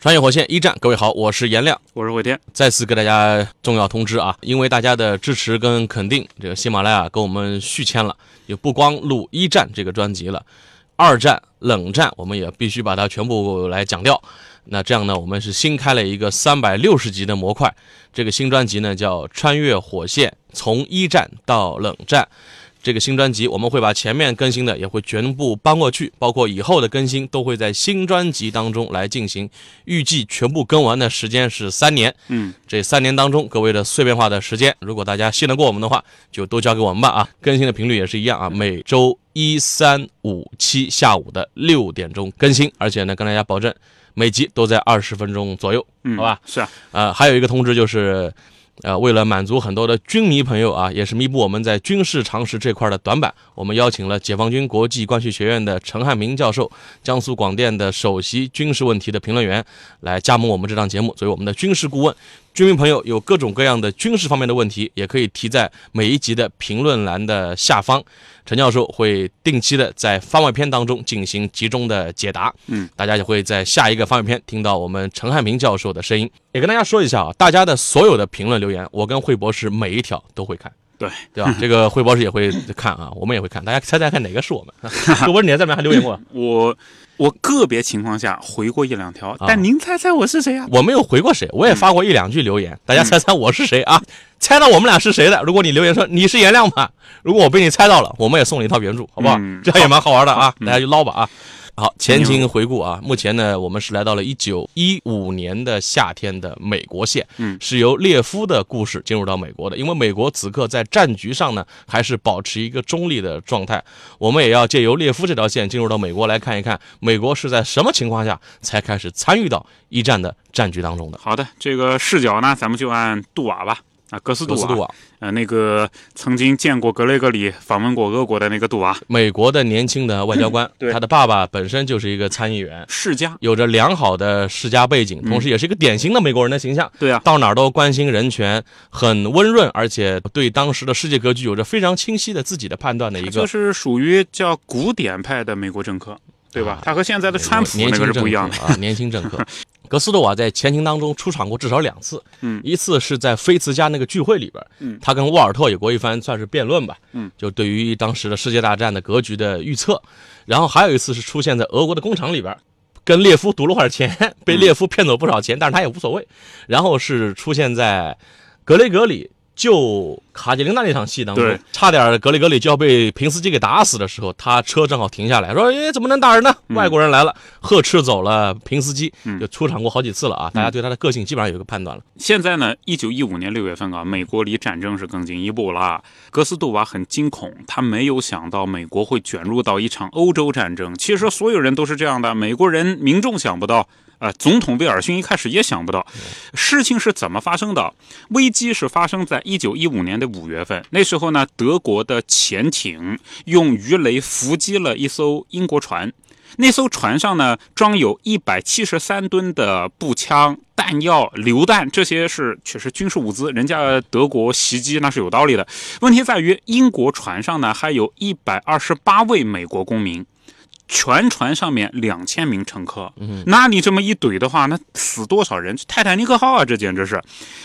穿越火线一战，各位好，我是颜亮，我是伟天。再次给大家重要通知啊，因为大家的支持跟肯定，这个喜马拉雅跟我们续签了，也不光录一战这个专辑了，二战、冷战我们也必须把它全部来讲掉。那这样呢，我们是新开了一个三百六十集的模块，这个新专辑呢叫《穿越火线：从一战到冷战》。这个新专辑，我们会把前面更新的也会全部搬过去，包括以后的更新都会在新专辑当中来进行。预计全部更完的时间是三年。嗯，这三年当中，各位的碎片化的时间，如果大家信得过我们的话，就都交给我们吧啊！更新的频率也是一样啊，每周一、三、五、七下午的六点钟更新，而且呢，跟大家保证每集都在二十分钟左右，嗯，好吧？是啊，呃，还有一个通知就是。呃，为了满足很多的军迷朋友啊，也是弥补我们在军事常识这块的短板，我们邀请了解放军国际关系学院的陈汉明教授，江苏广电的首席军事问题的评论员，来加盟我们这档节目，作为我们的军事顾问。军迷朋友有各种各样的军事方面的问题，也可以提在每一集的评论栏的下方，陈教授会定期的在番外篇当中进行集中的解答。嗯，大家也会在下一个番外篇听到我们陈汉平教授的声音。也跟大家说一下啊，大家的所有的评论留言，我跟惠博士每一条都会看。对对吧？这个惠博士也会看啊，我们也会看。大家猜猜看哪个是我们？惠博士，你在这边还留言过？我我个别情况下回过一两条，但您猜猜我是谁啊？我没有回过谁，我也发过一两句留言，大家猜猜我是谁啊？猜到我们俩是谁的？如果你留言说你是颜亮吧，如果我被你猜到了，我们也送你一套原著，好不好？嗯这样也蛮好玩的啊，嗯大家就捞吧啊。好，前情回顾啊，目前呢，我们是来到了一九一五年的夏天的美国线，嗯是由列夫的故事进入到美国的。因为美国此刻在战局上呢，还是保持一个中立的状态，我们也要借由列夫这条线进入到美国来看一看，美国是在什么情况下才开始参与到一战的战局当中的。好的，这个视角呢，咱们就按杜瓦吧。啊，格斯杜瓦，呃，那个曾经见过格雷格里，访问过俄国的那个杜瓦，美国的年轻的外交官，对。他的爸爸本身就是一个参议员，世家，有着良好的世家背景，同时也是一个典型的美国人的形象。对啊，到哪儿都关心人权，很温润，而且对当时的世界格局有着非常清晰的自己的判断的一个就是属于叫古典派的美国政客，对吧？啊他和现在的川普年轻那个是政客不一样的。啊，年轻政客。格斯多瓦在前情当中出场过至少两次，嗯一次是在菲茨家那个聚会里边，嗯他跟沃尔特有过一番算是辩论吧，嗯，就对于当时的世界大战的格局的预测，然后还有一次是出现在俄国的工厂里边。跟列夫赌了会儿钱，被列夫骗走不少钱，但是他也无所谓。然后是出现在格雷格里救卡捷琳娜那场戏当中，差点格雷格里就要被平斯基给打死的时候，他车正好停下来，说：“哎，怎么能打人呢？外国人来了，呵斥走了平斯基，嗯就出场过好几次了啊！大家对他的个性基本上有一个判断了。现在呢，一九一五年六月份啊，美国离战争是更进一步了。格斯杜瓦很惊恐，他没有想到美国会卷入到一场欧洲战争。其实所有人都是这样的，美国人民众想不到。呃，总统威尔逊一开始也想不到，事情是怎么发生的？危机是发生在一九一五年的五月份，那时候呢，德国的潜艇用鱼雷伏击了一艘英国船，那艘船上呢，装有一百七十三吨的步枪、弹药、榴弹，这些是确实军事物资。人家德国袭击那是有道理的。问题在于，英国船上呢还有一百二十八位美国公民。全船上面两千名乘客，那你这么一怼的话，那死多少人？泰坦尼克号啊，这简直是！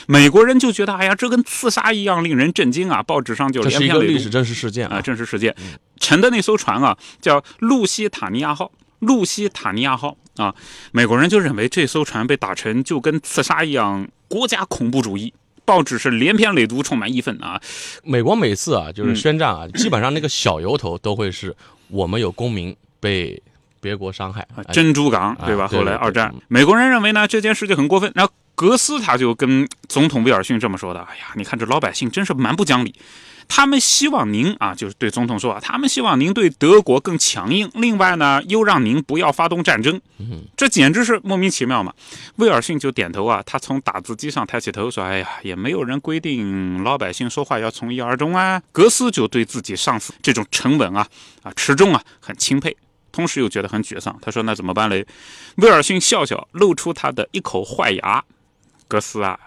美国人就觉得，哎呀，这跟刺杀一样，令人震惊啊！报纸上就连篇累历史真实事件啊，啊，真实事件。沉的那艘船啊，叫路西塔尼亚号。路西塔尼亚号啊，美国人就认为这艘船被打沉就跟刺杀一样，国家恐怖主义。报纸是连篇累牍，充满义愤啊！美国每次啊，就是嗯宣战啊，基本上那个小由头都会是我们有公民被别国伤害，珍珠港对吧？后来二战嗯，美国人认为呢这件事就很过分，然后格斯他就跟总统威尔逊这么说的：“哎呀，你看这老百姓真是蛮不讲理。”他们希望您啊，就是对总统说啊，他们希望您对德国更强硬。另外呢，又让您不要发动战争。这简直是莫名其妙嘛！威尔逊就点头啊，他从打字机上抬起头说：“哎呀，也没有人规定老百姓说话要从一而终啊。”格斯就对自己上司这种沉稳啊、啊持重啊很钦佩，同时又觉得很沮丧。他说：“那怎么办嘞？”威尔逊笑笑，露出他的一口坏牙。格斯啊。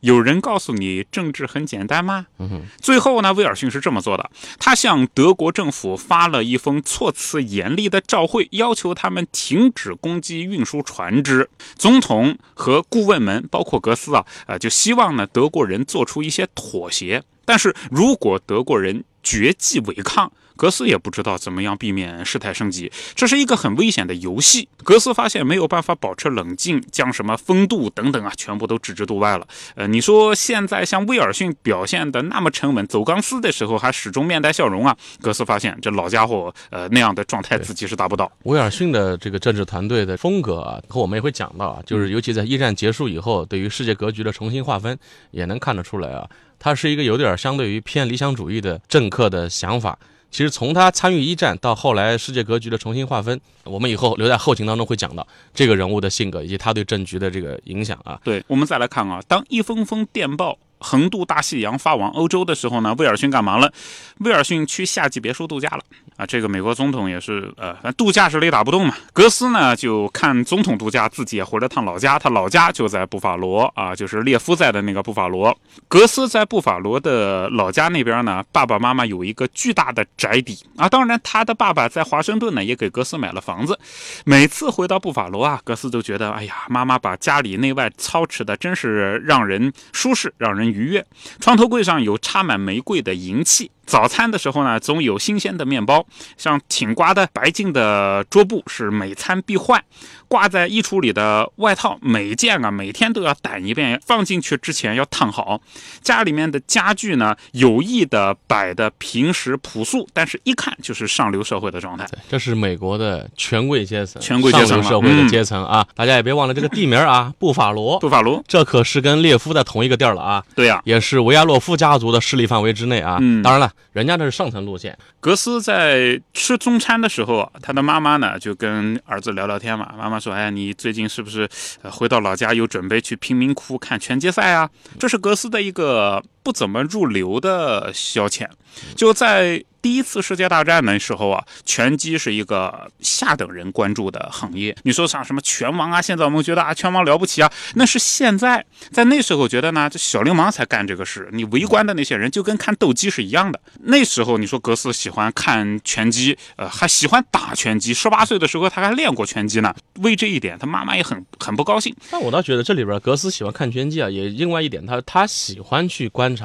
有人告诉你政治很简单吗？嗯最后呢，威尔逊是这么做的：他向德国政府发了一封措辞严厉的照会，要求他们停止攻击运输船只。总统和顾问们，包括格斯啊，呃，就希望呢德国人做出一些妥协。但是如果德国人绝迹违抗，格斯也不知道怎么样避免事态升级，这是一个很危险的游戏。格斯发现没有办法保持冷静，将什么风度等等啊，全部都置之度外了。呃，你说现在像威尔逊表现的那么沉稳，走钢丝的时候还始终面带笑容啊。格斯发现这老家伙，呃，那样的状态自己是达不到。威尔逊的这个政治团队的风格啊，和我们也会讲到啊，就是尤其在一战结束以后，对于世界格局的重新划分，也能看得出来啊，他是一个有点相对于偏理想主义的政客的想法。其实从他参与一战到后来世界格局的重新划分，我们以后留在后勤当中会讲到这个人物的性格以及他对政局的这个影响啊。对，我们再来看啊，当一封封电报横渡大西洋发往欧洲的时候呢，威尔逊干嘛了？威尔逊去夏季别墅度假了啊！这个美国总统也是呃，反正度假是雷打不动嘛。格斯呢就看总统度假，自己也回了趟老家，他老家就在布法罗啊，就是列夫在的那个布法罗。格斯在布法罗的老家那边呢，爸爸妈妈有一个巨大的宅邸啊。当然，他的爸爸在华盛顿呢也给格斯买了房子。每次回到布法罗啊，格斯都觉得，哎呀，妈妈把家里内外操持的真是让人舒适，让人愉悦。床头柜上有插满玫瑰的银器。早餐的时候呢，总有新鲜的面包，像挺刮的白净的桌布是每餐必换，挂在衣橱里的外套每件啊每天都要掸一遍，放进去之前要烫好。家里面的家具呢，有意的摆的平时朴素，但是一看就是上流社会的状态。这是美国的权贵阶层，权贵阶层上流社会的阶层啊！大家也别忘了这个地名啊，布法罗，布法罗，这可是跟列夫在同一个地儿了啊！对呀，也是维亚洛夫家族的势力范围之内啊。嗯，当然了。人家那是上层路线。格斯在吃中餐的时候，他的妈妈呢就跟儿子聊聊天嘛。妈妈说：“哎，你最近是不是回到老家有准备去贫民窟看拳击赛啊？”这是格斯的一个不怎么入流的消遣，就在。第一次世界大战的时候啊，拳击是一个下等人关注的行业。你说像什么拳王啊？现在我们觉得啊，拳王了不起啊，那是现在。在那时候觉得呢，这小流氓才干这个事。你围观的那些人就跟看斗鸡是一样的。那时候你说格斯喜欢看拳击，呃，还喜欢打拳击。十八岁的时候他还练过拳击呢。为这一点，他妈妈也很很不高兴。但我倒觉得这里边格斯喜欢看拳击啊，也另外一点，他他喜欢去观。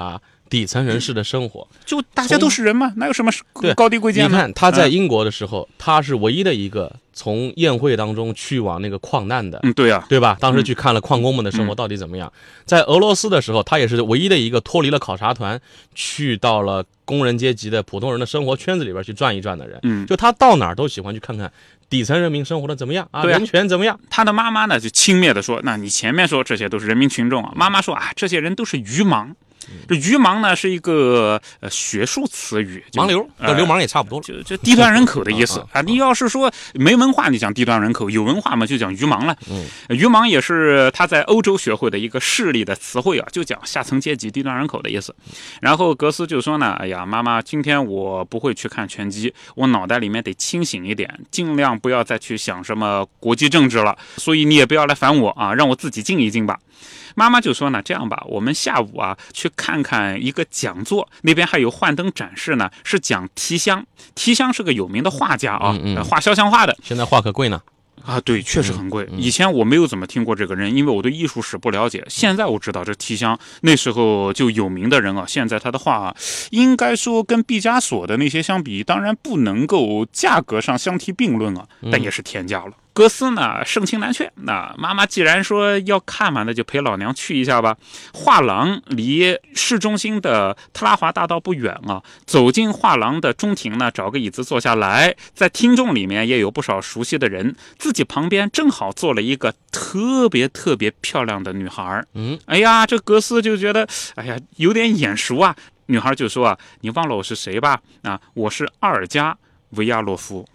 底层人士的生活，就大家都是人嘛，哪有什么高低贵贱？你看他在英国的时候，他是唯一的一个从宴会当中去往那个矿难的。嗯，对呀，对吧？当时去看了矿工们的生活到底怎么样。在俄罗斯的时候，他也是唯一的一个脱离了考察团，去到了工人阶级的普通人的生活圈子里边去转一转的人。嗯，就他到哪儿都喜欢去看看底层人民生活的怎么样啊，人权怎么样。他的妈妈呢就轻蔑的说：“那你前面说这些都是人民群众啊。”妈妈说：“啊，这些人都是愚盲。”这愚盲呢是一个呃学术词语，盲流跟流氓也差不多，就就低端人口的意思 啊。你要是说没文化，你讲低端人口；有文化嘛，就讲愚盲了。嗯，愚盲也是他在欧洲学会的一个势力的词汇啊，就讲下层阶级、低端人口的意思。然后格斯就说呢：“哎呀，妈妈，今天我不会去看拳击，我脑袋里面得清醒一点，尽量不要再去想什么国际政治了。所以你也不要来烦我啊，让我自己静一静吧。”妈妈就说呢，这样吧，我们下午啊去看看一个讲座，那边还有幻灯展示呢，是讲提香。提香是个有名的画家啊，画肖像画的。现在画可贵呢。啊，对，确实很贵。以前我没有怎么听过这个人，因为我对艺术史不了解。现在我知道这提香那时候就有名的人啊。现在他的画，啊应该说跟毕加索的那些相比，当然不能够价格上相提并论啊，但也是天价了。格斯呢盛情难却，那妈妈既然说要看嘛，那就陪老娘去一下吧。画廊离市中心的特拉华大道不远啊。走进画廊的中庭呢，找个椅子坐下来，在听众里面也有不少熟悉的人，自己旁边正好坐了一个特别特别漂亮的女孩嗯，哎呀，这格斯就觉得，哎呀，有点眼熟啊。女孩就说啊，你忘了我是谁吧？啊，我是阿尔加维亚洛夫，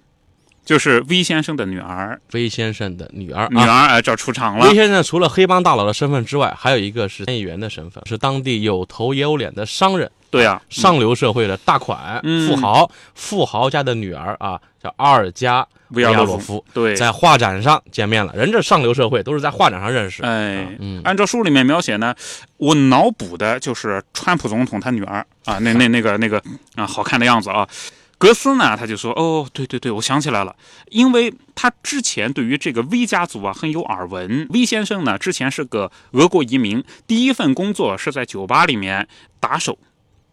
就是威先生的女儿。威先生的女儿女啊。儿哎，这出场了威。先生除了黑帮大佬的身份之外，还有一个是参议员的身份，是当地有头也有脸的商人，对啊，上流社会的大款、嗯富豪，富豪家的女儿啊，叫阿尔加维亚洛夫亚洛夫，对，在画展上见面了。人这上流社会都是在画展上认识。哎，嗯按照书里面描写呢，我脑补的就是川普总统他女儿啊，那那那个那个啊，好看的样子啊。格斯呢，他就说：“哦，对对对，我想起来了，因为他之前对于这个 V 家族啊很有耳闻。V 先生呢，之前是个俄国移民，第一份工作是在酒吧里面打手，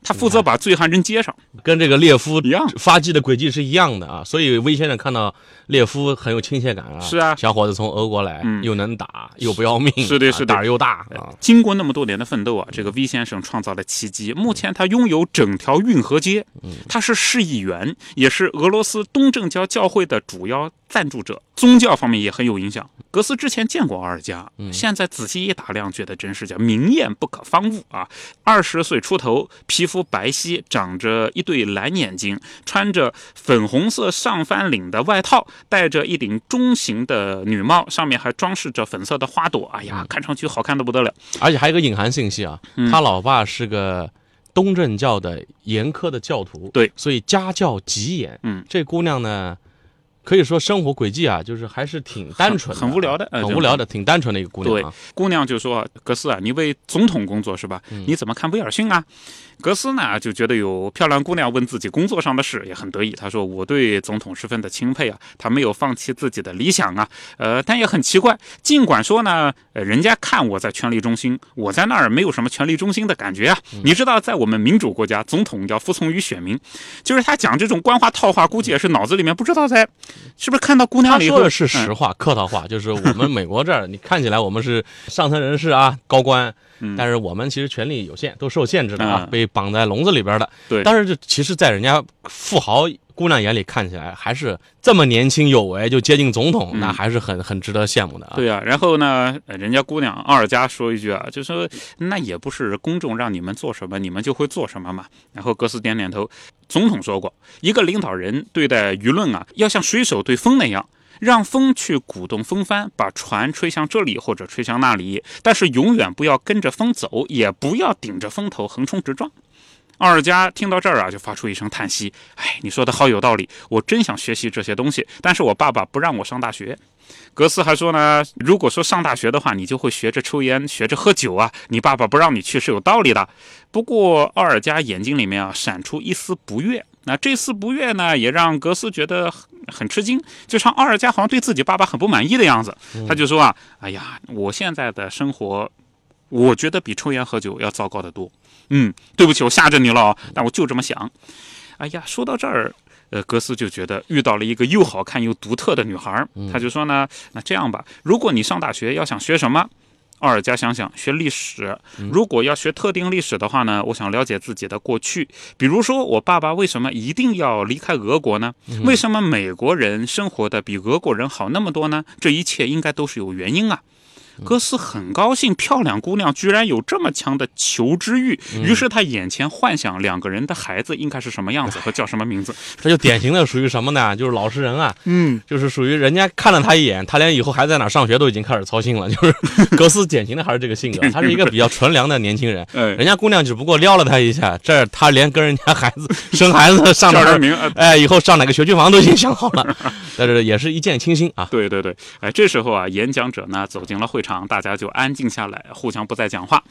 他负责把醉汉扔街上。跟这个列夫一样发迹的轨迹是一样的啊，所以威先生看到列夫很有亲切感啊。是啊小伙子从俄国来，嗯又能打，又不要命，啊是的是的胆儿又大啊。经过那么多年的奋斗啊，这个 V 先生创造了奇迹。目前他拥有整条运河街，他是市议员，也是俄罗斯东正教教会的主要赞助者，宗教方面也很有影响。格斯之前见过阿尔加，现在仔细一打量，觉得真是叫明艳不可方物啊！二十岁出头，皮肤白皙，长着一对蓝眼睛，穿着粉红色上翻领的外套，戴着一顶中型的女帽，上面还装饰着粉色的花朵。哎呀，看上去好看的不得了。而且还有一个隐含信息啊，嗯他老爸是个东正教的严苛的教徒，对所以家教极严。嗯，这姑娘呢，可以说生活轨迹啊，就是还是挺单纯很很无聊的呃很无聊的，挺单纯的一个姑娘对啊。，姑娘就说：“格斯啊，你为总统工作是吧？你怎么看威尔逊啊？”格斯呢就觉得有漂亮姑娘问自己工作上的事，也很得意。他说：“我对总统十分的钦佩啊，他没有放弃自己的理想啊。呃，但也很奇怪，尽管说呢，呃，人家看我在权力中心，我在那儿没有什么权力中心的感觉啊。你知道，在我们民主国家，总统要服从于选民，就是他讲这种官话套话，估计也是脑子里面不知道在是不是看到姑娘他说的是实嗯话，客套话，就是我们美国这儿，你看起来我们是上层人士啊，高官，但是我们其实权力有限，都受限制的啊，嗯。被绑在笼子里边的。对。但是这其实，在人家富豪姑娘眼里看起来，还是这么年轻有为，就接近总统，那还是很很值得羡慕的啊。对啊，然后呢，呃人家姑娘奥尔加说一句啊，就说那也不是公众让你们做什么，你们就会做什么嘛。然后格斯点点头。总统说过，一个领导人对待舆论啊，要像水手对风那样。让风去鼓动风帆，把船吹向这里或者吹向那里，但是永远不要跟着风走，也不要顶着风头横冲直撞。奥尔加听到这儿啊，就发出一声叹息：“哎，你说的好有道理，我真想学习这些东西，但是我爸爸不让我上大学。”格斯还说呢，如果说上大学的话，你就会学着抽烟，学着喝酒啊。你爸爸不让你去是有道理的。不过奥尔加眼睛里面啊闪出一丝不悦，那这丝不悦呢，也让格斯觉得很很吃惊，就像奥尔加好像对自己爸爸很不满意的样子。他就说啊，哎呀，我现在的生活，我觉得比抽烟喝酒要糟糕得多。嗯，对不起，我吓着你了啊，但我就这么想。哎呀，说到这儿。呃，格斯就觉得遇到了一个又好看又独特的女孩儿，他就说呢，那这样吧，如果你上大学要想学什么，奥尔加想想学历史。如果要学特定历史的话呢，我想了解自己的过去，比如说我爸爸为什么一定要离开俄国呢？为什么美国人生活的比俄国人好那么多呢？这一切应该都是有原因啊。格斯很高兴，漂亮姑娘居然有这么强的求知欲，于是他眼前幻想两个人的孩子应该是什么样子和叫什么名字。这就典型的属于什么呢？就是老实人啊，嗯，就是属于人家看了他一眼，他连以后还在哪儿上学都已经开始操心了。就是 格斯典型的还是这个性格，他是一个比较纯良的年轻人。哎人家姑娘只不过撩了他一下，这儿他连跟人家孩子生孩子上哪儿，名，呃哎，以后上哪个学区房都已经想好了，但是也是一见倾心啊。对对对，哎，这时候啊，演讲者呢走进了会场，大家就安静下来，互相不再讲话。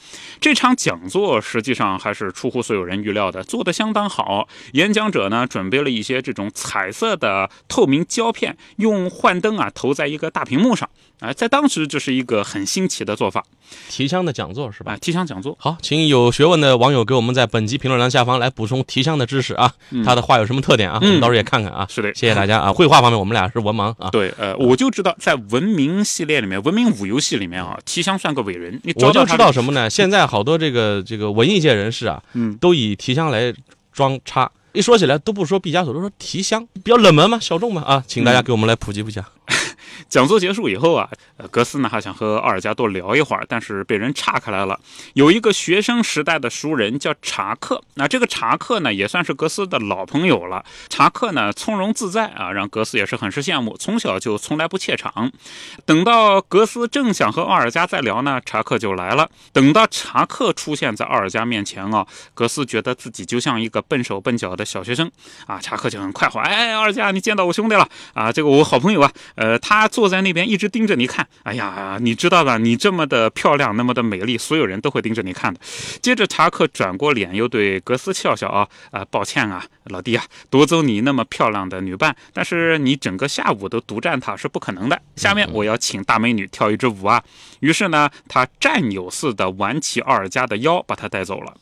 这场讲座实际上还是出乎所有人预料的，做得相当好。演讲者呢准备了一些这种彩色的透明胶片，用幻灯啊投在一个大屏幕上。哎，在当时这是一个很新奇的做法提香的讲座是吧？啊，提香讲座。好，请有学问的网友给我们在本集评论栏下方来补充提香的知识啊，他的话有什么特点啊？我们到时候也看看啊。是的谢谢大家啊。绘画方面我们俩是文盲啊。对，呃，我就知道在文明系列里面，文明五游戏里面啊，提香算个伟人。你我就知道什么呢？现在好多这个这个文艺界人士啊，嗯都以提香来装叉。一说起来都不说毕加索，都说提香，比较冷门嘛，小众嘛啊，请大家给我们来普及一下。讲座结束以后啊，呃，格斯呢还想和奥尔加多聊一会儿，但是被人岔开来了。有一个学生时代的熟人叫查克，那这个查克呢也算是格斯的老朋友了。查克呢从容自在啊，让格斯也是很是羡慕。从小就从来不怯场。等到格斯正想和奥尔加再聊呢，查克就来了。等到查克出现在奥尔加面前啊，格斯觉得自己就像一个笨手笨脚的小学生啊。查克就很快活，哎，奥尔加，你见到我兄弟了啊？这个我好朋友啊，呃，他他坐在那边一直盯着你看。哎呀，你知道的，你这么的漂亮，那么的美丽，所有人都会盯着你看的。接着查克转过脸，又对格斯笑笑啊，啊，抱歉啊，老弟啊，夺走你那么漂亮的女伴，但是你整个下午都独占她是不可能的。下面我要请大美女跳一支舞啊。于是呢，他战友似的挽起奥尔加的腰，把她带走了。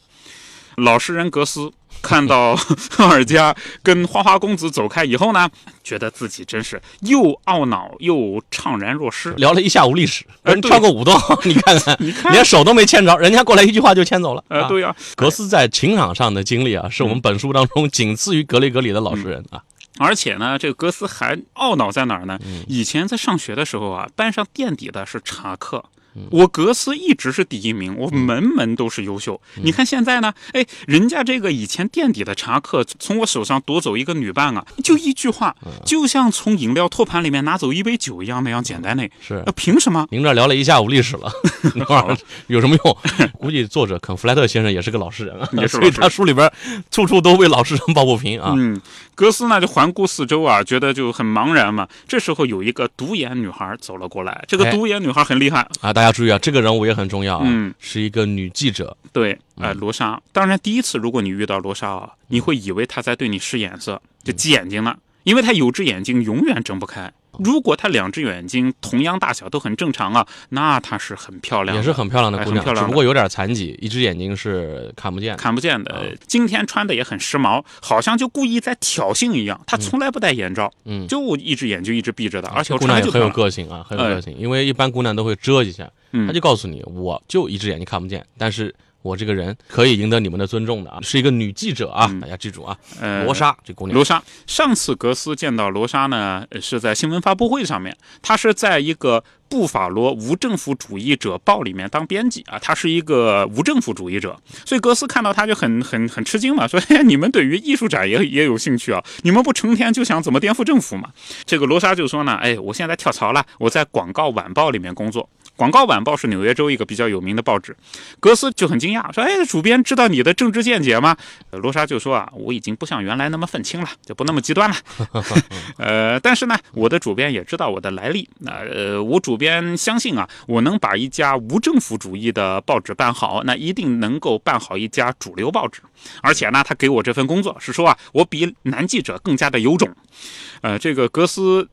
老实人格斯看到赫尔加跟花花公子走开以后呢，觉得自己真是又懊恼又怅然若失。聊了一下午历史，人跳个舞都好，你看看，你看连手都没牵着，人家过来一句话就牵走了。呃，啊对呀、格斯在情场上的经历啊，是我们本书当中仅次于格雷格里的老实人啊。而且呢，这个格斯还懊恼在哪儿呢？以前在上学的时候啊，班上垫底的是查克。我格斯一直是第一名，我门门都是优秀。你看现在呢，哎，人家这个以前垫底的查克从我手上夺走一个女伴啊，就一句话，就像从饮料托盘里面拿走一杯酒一样那样简单呢。是呃，凭什么？您这聊了一下午历史了，有什么用？估计作者肯弗莱特先生也是个老实人啊，所以他书里边处处都为老实人抱不平啊。嗯，格斯呢就环顾四周啊，觉得就很茫然嘛。这时候有一个独眼女孩走了过来，这个哎独眼女孩很厉害，啊，大家注意啊，这个人物也很重要啊，嗯是一个女记者。对，呃，罗莎。当然，第一次如果你遇到罗莎啊，你会以为她在对你使眼色，就挤眼睛了，因为她有只眼睛永远睁不开。如果她两只眼睛同样大小都很正常啊，那她是很漂亮，也是很漂亮的姑娘，只不过有点残疾，一只眼睛是看不见。看不见的。今天穿的也很时髦，好像就故意在挑衅一样。她从来不戴眼罩，嗯就一只眼就一直闭着的，而且我姑娘也很有。个性啊，很有哎个性。因为一般姑娘都会遮一下，嗯她就告诉你，我就一只眼睛看不见，但是我这个人可以赢得你们的尊重的啊，是一个女记者啊，大家记住啊，呃罗莎这姑娘。罗莎，上次格斯见到罗莎呢，呃是在新闻发布会上面，她是在一个布法罗无政府主义者报里面当编辑啊，她是一个无政府主义者，所以格斯看到她就很很很吃惊嘛，说嘿，你们对于艺术展也也有兴趣啊？你们不成天就想怎么颠覆政府嘛？这个罗莎就说呢，哎，我现在跳槽了，我在广告晚报里面工作。广告晚报是纽约州一个比较有名的报纸，格斯就很惊讶，说：“哎，主编知道你的政治见解吗？”呃罗莎就说：“啊，我已经不像原来那么愤青了，就不那么极端了。呃，但是呢，我的主编也知道我的来历。那呃，我主编相信啊，我能把一家无政府主义的报纸办好，那一定能够办好一家主流报纸。而且呢，他给我这份工作是说啊，我比男记者更加的有种。呃，这个格斯。”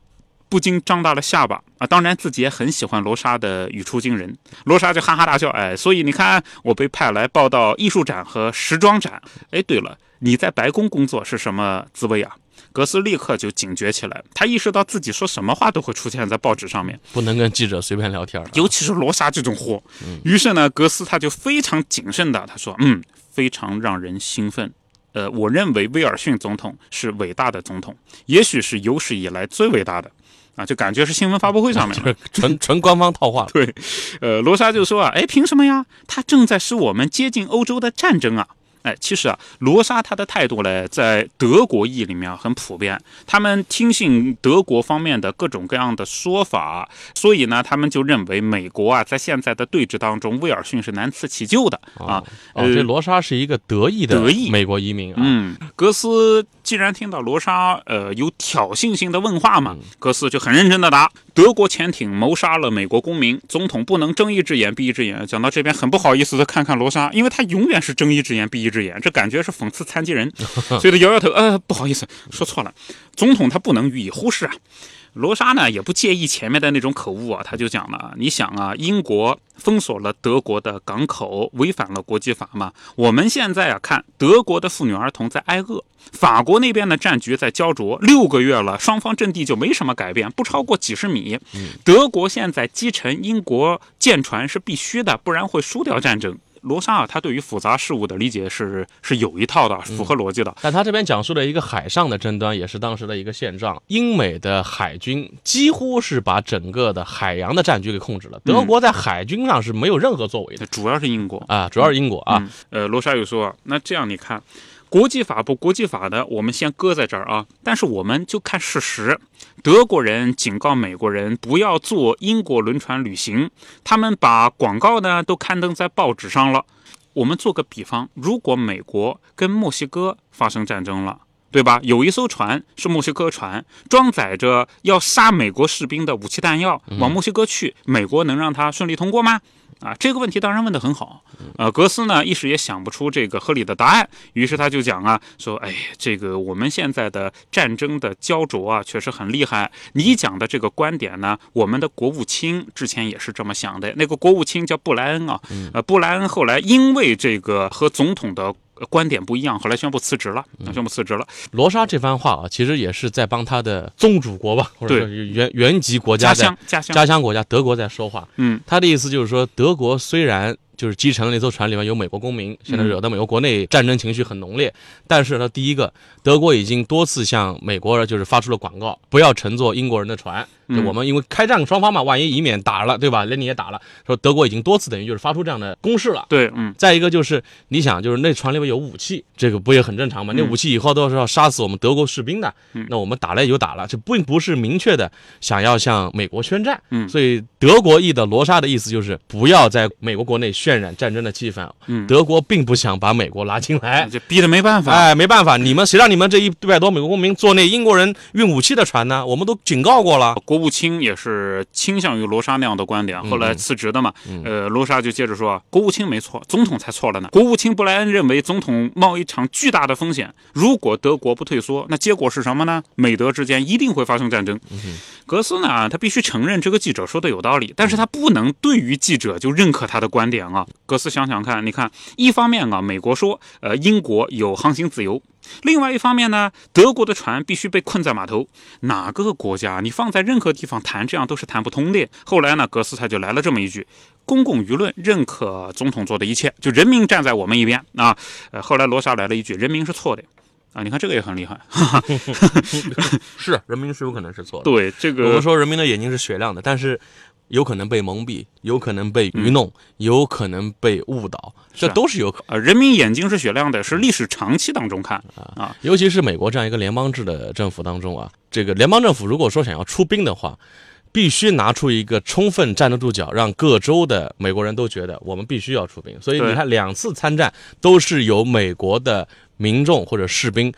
不禁张大了下巴啊！当然，自己也很喜欢罗莎的语出惊人。罗莎就哈哈大笑，哎，所以你看，我被派来报道艺术展和时装展。哎，对了，你在白宫工作是什么滋味啊？格斯立刻就警觉起来，他意识到自己说什么话都会出现在报纸上面，不能跟记者随便聊天啊。尤其是罗莎这种货。于是呢，格斯他就非常谨慎的他说：“嗯，非常让人兴奋。呃，我认为威尔逊总统是伟大的总统，也许是有史以来最伟大的。”啊，就感觉是新闻发布会上面 就是纯纯官方套话。对，呃，罗莎就说啊，哎，凭什么呀？他正在使我们接近欧洲的战争啊！哎，其实啊，罗莎她的态度呢，在德国裔里面啊很普遍，他们听信德国方面的各种各样的说法，所以呢，他们就认为美国啊，在现在的对峙当中，威尔逊是难辞其咎的啊。哦，这罗莎是一个德裔的德裔美国移民啊。嗯，格斯既然听到罗莎呃有挑衅性的问话嘛，格斯就很认真的答：德国潜艇谋杀了美国公民，总统不能睁一只眼闭一只眼。讲到这边，很不好意思的看看罗莎，因为他永远是睁一只眼闭一只眼，这感觉是讽刺残疾人，所以他摇摇头，呃，不好意思，说错了，总统他不能予以忽视啊。罗莎呢也不介意前面的那种口误啊，他就讲了：你想啊，英国封锁了德国的港口，违反了国际法嘛。我们现在啊看德国的妇女儿童在挨饿，法国那边的战局在焦灼，六个月了，双方阵地就没什么改变，不超过几十米。德国现在击沉英国舰船是必须的，不然会输掉战争。罗莎啊，他对于复杂事物的理解是是有一套的，符合逻辑的。但他这边讲述了一个海上的争端，也是当时的一个现状。英美的海军几乎是把整个的海洋的战局给控制了，德国在海军上是没有任何作为的。主要是英国啊，主要是英国啊。呃，罗莎又说，那这样你看。国际法不国际法的，我们先搁在这儿啊。但是我们就看事实，德国人警告美国人不要坐英国轮船旅行，他们把广告呢都刊登在报纸上了。我们做个比方，如果美国跟墨西哥发生战争了，对吧？有一艘船是墨西哥船，装载着要杀美国士兵的武器弹药，往墨西哥去，美国能让它顺利通过吗？啊，这个问题当然问得很好，呃，格斯呢一时也想不出这个合理的答案，于是他就讲啊，说，哎，这个我们现在的战争的焦灼啊，确实很厉害。你讲的这个观点呢，我们的国务卿之前也是这么想的，那个国务卿叫布莱恩啊，呃，布莱恩后来因为这个和总统的。观点不一样，后来宣布辞职了。宣布辞职了。罗莎这番话啊，其实也是在帮他的宗主国吧，或者说原原籍国家家乡家乡家乡国家德国在说话。嗯，他的意思就是说，德国虽然。就是击沉了那艘船，里面有美国公民，现在惹得美国国内战争情绪很浓烈。但是呢，第一个，德国已经多次向美国就是发出了广告，不要乘坐英国人的船。就我们因为开战双方嘛，万一以免打了，对吧？那你也打了，说德国已经多次等于就是发出这样的攻势了。对，嗯。再一个就是你想，就是那船里面有武器，这个不也很正常吗？那武器以后都是要杀死我们德国士兵的。那我们打了也就打了，这并不是明确的想要向美国宣战。嗯。所以德国裔的罗莎的意思就是不要在美国国内渲染战争的气氛。嗯。德国并不想把美国拉进来，就逼得没办法。哎，没办法，你们谁让你们这一百多美国公民坐那英国人运武器的船呢？我们都警告过了。国务卿也是。是倾向于罗莎那样的观点，后来辞职的嘛？呃，罗莎就接着说，国务卿没错，总统才错了呢。国务卿布莱恩认为，总统冒一场巨大的风险，如果德国不退缩，那结果是什么呢？美德之间一定会发生战争。格斯呢，他必须承认这个记者说的有道理，但是他不能对于记者就认可他的观点啊。格斯想想看，你看，一方面啊，美国说，呃，英国有航行自由。另外一方面呢，德国的船必须被困在码头。哪个国家你放在任何地方谈这样都是谈不通的。后来呢，格斯他就来了这么一句：公共舆论认可总统做的一切，就人民站在我们一边啊。呃，后来罗莎来了一句：人民是错的啊。你看这个也很厉害，是人民是有可能是错的。对这个，我们说人民的眼睛是雪亮的，但是。有可能被蒙蔽，有可能被愚弄，有可能被误导，这都是有可。呃，人民眼睛是雪亮的，是历史长期当中看啊，尤其是美国这样一个联邦制的政府当中啊，这个联邦政府如果说想要出兵的话，必须拿出一个充分站得住脚，让各州的美国人都觉得我们必须要出兵。所以你看，两次参战都是由美国的民众或者士兵。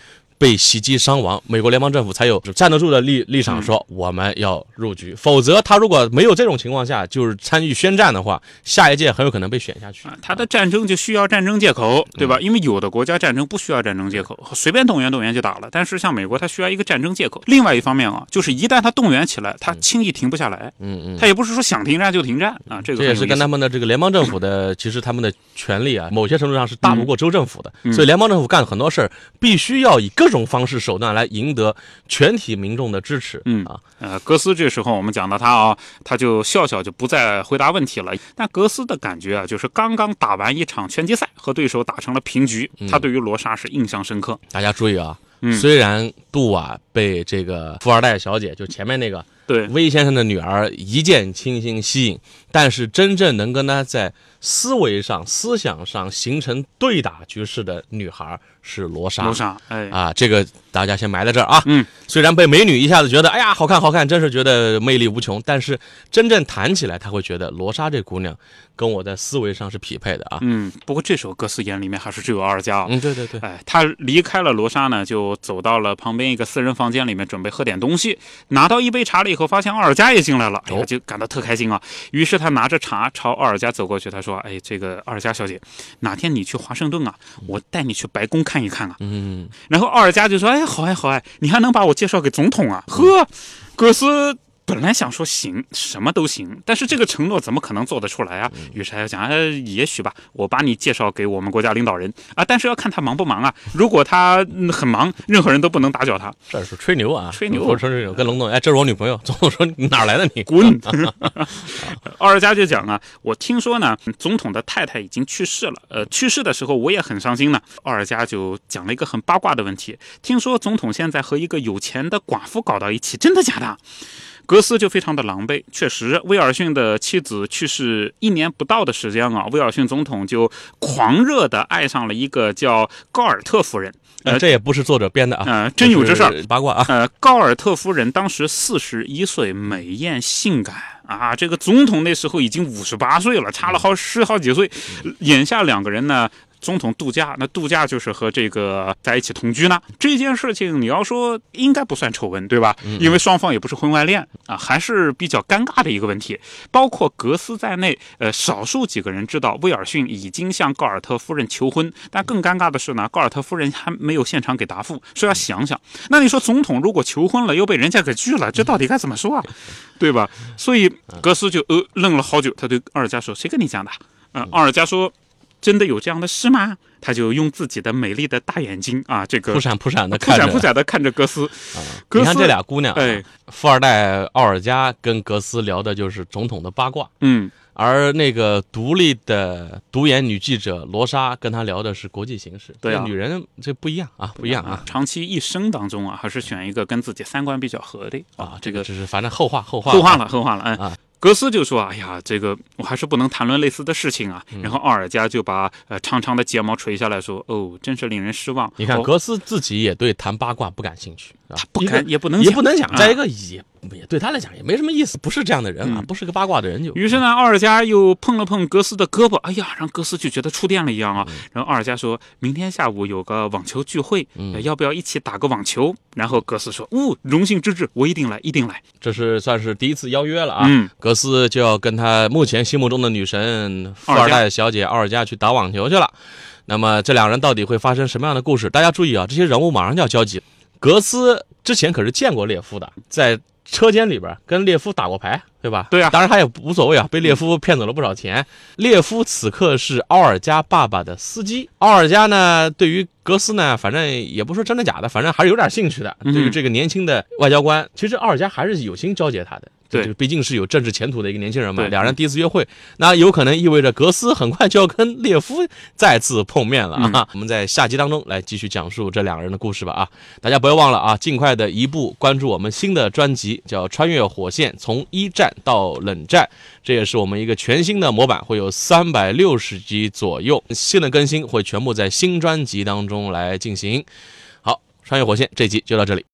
被袭击伤亡，美国联邦政府才有站得住的立立场，说我们要入局。否则，他如果没有这种情况下，就是参与宣战的话，下一届很有可能被选下去。他的战争就需要战争借口，对吧？因为有的国家战争不需要战争借口，随便动员动员就打了。但是像美国，他需要一个战争借口。另外一方面啊，就是一旦他动员起来，他轻易停不下来。嗯嗯，他也不是说想停战就停战啊。这个这也是跟他们的这个联邦政府的，其实他们的权力啊，某些程度上是大不过州政府的。所以联邦政府干很多事儿，必须要以各种方式手段。来赢得全体民众的支持。嗯啊，呃，格斯这时候我们讲到他啊，他就笑笑，就不再回答问题了。但格斯的感觉啊，就是刚刚打完一场拳击赛，和对手打成了平局，他对于罗莎是印象深刻。大家注意啊，虽然杜瓦被这个富二代小姐，就前面那个对威先生的女儿一见倾心吸引，但是真正能跟他在思维上、思想上形成对打局势的女孩。是罗莎，罗莎，哎啊，这个大家先埋在这儿啊。嗯，虽然被美女一下子觉得，哎呀，好看好看，真是觉得魅力无穷，但是真正谈起来，他会觉得罗莎这姑娘跟我在思维上是匹配的啊。嗯，不过这首歌词眼里面还是只有阿尔加。嗯，对对对。哎，他离开了罗莎呢，就走到了旁边一个私人房间里面，准备喝点东西。拿到一杯茶了以后，发现奥尔加也进来了，哎呀，就感到特开心啊。于是他拿着茶朝奥尔加走过去，他说：“哎，这个奥尔加小姐，哪天你去华盛顿啊，我带你去白宫看。”看一看啊，嗯，然后奥尔加就说：“哎，好哎，好哎，你还能把我介绍给总统啊？”呵，葛斯本来想说行，什么都行，但是这个承诺怎么可能做得出来啊？于是他就讲，呃，也许吧，我把你介绍给我们国家领导人啊，但是要看他忙不忙啊。如果他很忙，任何人都不能打搅他。这是吹牛啊，吹牛，我说吹牛，跟龙总，哎，这是我女朋友。总统说你哪来的你滚。奥尔加就讲啊，我听说呢，总统的太太已经去世了，呃，去世的时候我也很伤心呢。奥尔加就讲了一个很八卦的问题，听说总统现在和一个有钱的寡妇搞到一起，真的假的？格斯就非常的狼狈。确实，威尔逊的妻子去世一年不到的时间啊，威尔逊总统就狂热的爱上了一个叫高尔特夫人。呃，这也不是作者编的啊，呃，真有这事儿，八卦啊。呃，高尔特夫人当时四十一岁，美艳性感啊。这个总统那时候已经五十八岁了，差了好十好几岁。眼下两个人呢。总统度假，那度假就是和这个在一起同居呢。这件事情你要说应该不算丑闻，对吧？因为双方也不是婚外恋啊，还是比较尴尬的一个问题。包括格斯在内，呃，少数几个人知道威尔逊已经向高尔特夫人求婚，但更尴尬的是呢，高尔特夫人还没有现场给答复，说要想想。那你说总统如果求婚了又被人家给拒了，这到底该怎么说啊？对吧？所以格斯就呃愣了好久，他对奥尔加说：“谁跟你讲的？”嗯，奥尔加说。真的有这样的事吗？他就用自己的美丽的大眼睛啊，这个扑闪扑闪的，扑闪扑闪的看着格斯。你看这俩姑娘，哎，富二代奥尔加跟格斯聊的就是总统的八卦，嗯，而那个独立的独眼女记者罗莎跟他聊的是国际形势。对啊，女人这不一样啊，不一样啊。长期一生当中啊，还是选一个跟自己三观比较合的啊。这个只是反正后话后话后话了后话了，嗯啊。格斯就说：“哎呀，这个我还是不能谈论类似的事情啊。”然后奥尔加就把呃长长的睫毛垂下来说：“哦，真是令人失望。”你看，格斯自己也对谈八卦不感兴趣，他不敢也不能也不能讲。再一个也。也对他来讲也没什么意思，不是这样的人啊，不是个八卦的人就。于是呢，奥尔加又碰了碰格斯的胳膊，哎呀，让格斯就觉得触电了一样啊。然后奥尔加说明天下午有个网球聚会，要不要一起打个网球？然后格斯说，哦，荣幸之至，我一定来，一定来。这是算是第一次邀约了啊。格斯就要跟他目前心目中的女神富二代小姐奥尔加去打网球去了。那么这两人到底会发生什么样的故事？大家注意啊，这些人物马上就要交集。格斯之前可是见过列夫的，在。车间里边跟列夫打过牌，对吧？对啊，当然他也无所谓啊，被列夫骗走了不少钱。列夫此刻是奥尔加爸爸的司机，奥尔加呢，对于格斯呢，反正也不说真的假的，反正还是有点兴趣的。对于这个年轻的外交官，其实奥尔加还是有心交接他的。对，毕竟是有政治前途的一个年轻人嘛。两人第一次约会，那有可能意味着格斯很快就要跟列夫再次碰面了啊！我们在下集当中来继续讲述这两个人的故事吧啊！大家不要忘了啊，尽快的一步关注我们新的专辑，叫《穿越火线》，从一战到冷战，这也是我们一个全新的模板，会有三百六十集左右，新的更新会全部在新专辑当中来进行。好，《穿越火线》这集就到这里。